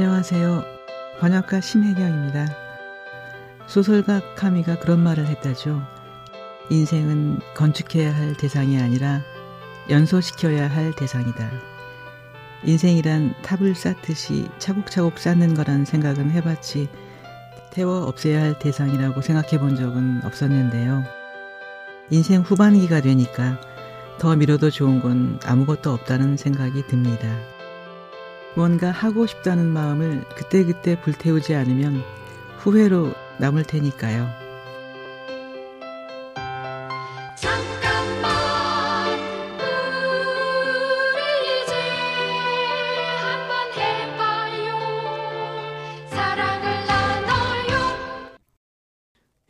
안녕하세요. 번역가 심혜경입니다. 소설가 카미가 그런 말을 했다죠. 인생은 건축해야 할 대상이 아니라 연소시켜야 할 대상이다. 인생이란 탑을 쌓듯이 차곡차곡 쌓는 거란 생각은 해봤지 태워 없애야 할 대상이라고 생각해 본 적은 없었는데요. 인생 후반기가 되니까 더 미뤄도 좋은 건 아무것도 없다는 생각이 듭니다. 뭔가 하고 싶다는 마음을 그때그때 불태우지 않으면 후회로 남을 테니까요.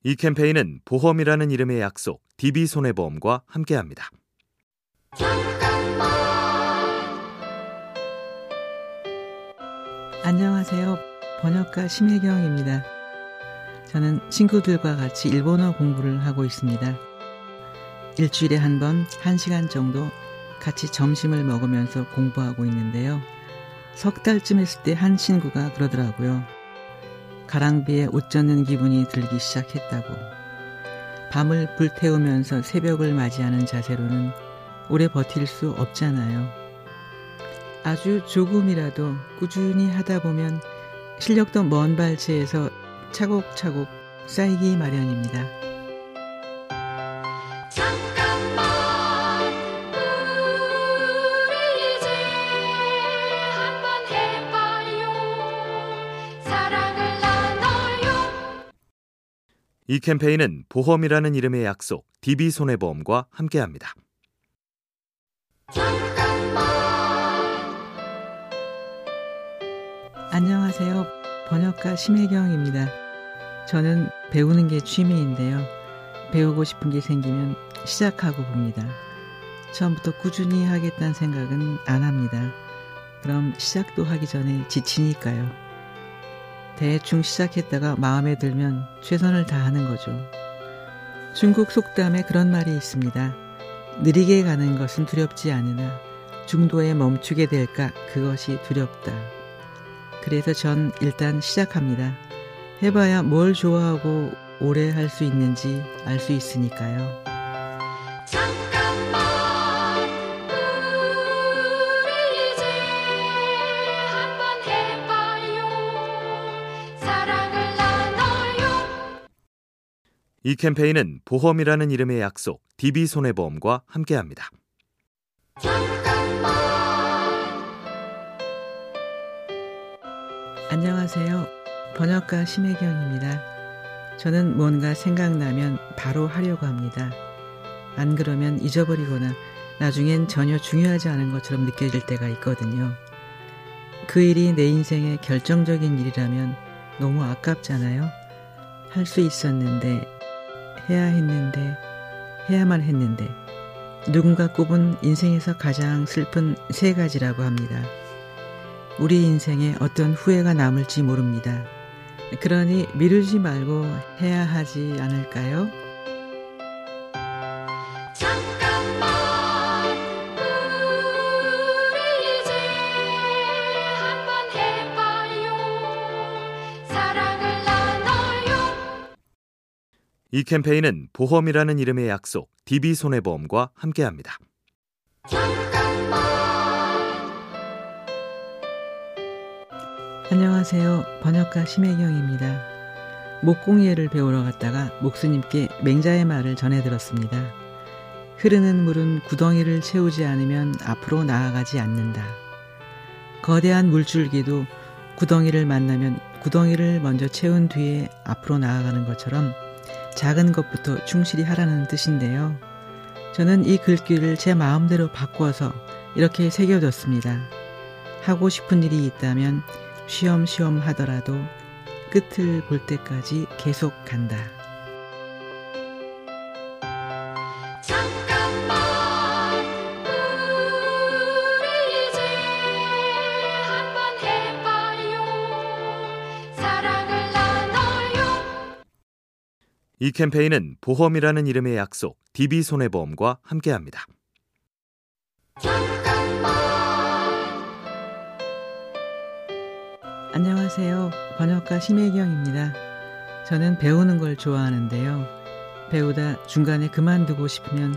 이 캠페인은 보험이라는 이름의 약속 DB손해보험과 함께합니다. 안녕하세요. 번역가 심혜경입니다. 저는 친구들과 같이 일본어 공부를 하고 있습니다. 일주일에 한 번, 한 시간 정도 같이 점심을 먹으면서 공부하고 있는데요. 석 달쯤 했을 때 한 친구가 그러더라고요. 가랑비에 옷 젖는 기분이 들기 시작했다고. 밤을 불태우면서 새벽을 맞이하는 자세로는 오래 버틸 수 없잖아요. 아주 조금이라도 꾸준히 하다 보면 실력도 먼 발치에서 차곡차곡 쌓이기 마련입니다. 이 캠페인은 보험이라는 이름의 약속 DB손해보험과 함께합니다. 안녕하세요. 번역가 심혜경입니다. 저는 배우는 게 취미인데요. 배우고 싶은 게 생기면 시작하고 봅니다. 처음부터 꾸준히 하겠다는 생각은 안 합니다. 그럼 시작도 하기 전에 지치니까요. 대충 시작했다가 마음에 들면 최선을 다하는 거죠. 중국 속담에 그런 말이 있습니다. 느리게 가는 것은 두렵지 않으나 중도에 멈추게 될까 그것이 두렵다. 그래서 전 일단 시작합니다. 해봐야 뭘 좋아하고 오래 할 수 있는지 알 수 있으니까요. 이 캠페인은 보험이라는 이름의 약속 DB손해보험과 함께합니다. 안녕하세요. 번역가 심혜경입니다. 저는 뭔가 생각나면 바로 하려고 합니다. 안 그러면 잊어버리거나 나중엔 전혀 중요하지 않은 것처럼 느껴질 때가 있거든요. 그 일이 내 인생의 결정적인 일이라면 너무 아깝잖아요. 할 수 있었는데 해야 했는데, 해야만 했는데, 누군가 꼽은 인생에서 가장 슬픈 세 가지라고 합니다. 우리 인생에 어떤 후회가 남을지 모릅니다. 그러니 미루지 말고 해야 하지 않을까요? 이 캠페인은 보험이라는 이름의 약속 DB손해보험과 함께합니다. 안녕하세요. 번역가 심혜경입니다. 목공예를 배우러 갔다가 목수님께 맹자의 말을 전해 들었습니다. 흐르는 물은 구덩이를 채우지 않으면 앞으로 나아가지 않는다. 거대한 물줄기도 구덩이를 만나면 구덩이를 먼저 채운 뒤에 앞으로 나아가는 것처럼 작은 것부터 충실히 하라는 뜻인데요. 저는 이 글귀를 제 마음대로 바꿔서 이렇게 새겨뒀습니다. 하고 싶은 일이 있다면 쉬엄쉬엄 하더라도 끝을 볼 때까지 계속 간다. 이 캠페인은 보험이라는 이름의 약속 DB손해보험과 함께합니다. 안녕 안녕하세요. 번역가 심혜경입니다. 저는 배우는 걸 좋아하는데요. 배우다 중간에 그만두고 싶으면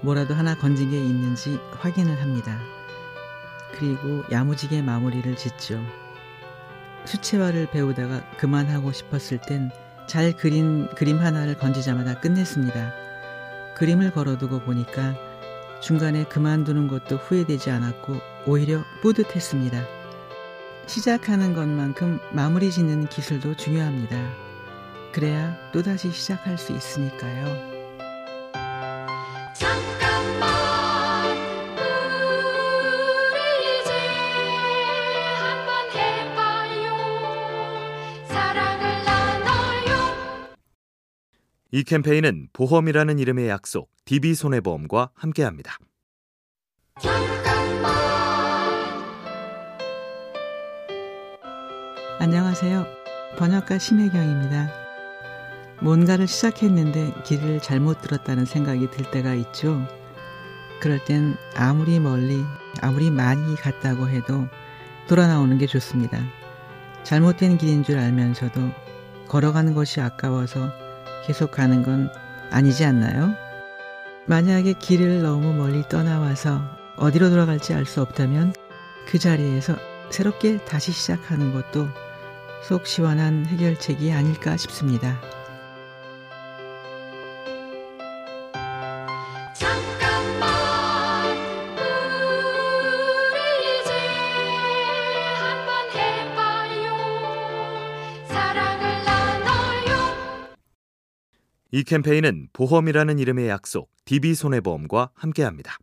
뭐라도 하나 건진 게 있는지 확인을 합니다. 그리고 야무지게 마무리를 짓죠. 수채화를 배우다가 그만하고 싶었을 땐 잘 그린 그림 하나를 건지자마다 끝냈습니다. 그림을 걸어두고 보니까 중간에 그만두는 것도 후회되지 않았고 오히려 뿌듯했습니다. 시작하는 것만큼 마무리 짓는 기술도 중요합니다. 그래야 또다시 시작할 수 있으니까요. 잠깐만 우리 이제 한번 해봐요 사랑을 나눠요 이 캠페인은 보험이라는 이름의 약속 DB손해보험과 함께합니다. 안녕하세요. 번역가 심혜경입니다. 뭔가를 시작했는데 길을 잘못 들었다는 생각이 들 때가 있죠. 그럴 땐 아무리 멀리, 아무리 많이 갔다고 해도 돌아 나오는 게 좋습니다. 잘못된 길인 줄 알면서도 걸어가는 것이 아까워서 계속 가는 건 아니지 않나요? 만약에 길을 너무 멀리 떠나와서 어디로 돌아갈지 알 수 없다면 그 자리에서 새롭게 다시 시작하는 것도 속 시원한 해결책이 아닐까 싶습니다. 잠깐만 우리 이제 한번 해봐요 사랑을 나눠요 이 캠페인은 보험이라는 이름의 약속 DB손해보험과 함께합니다.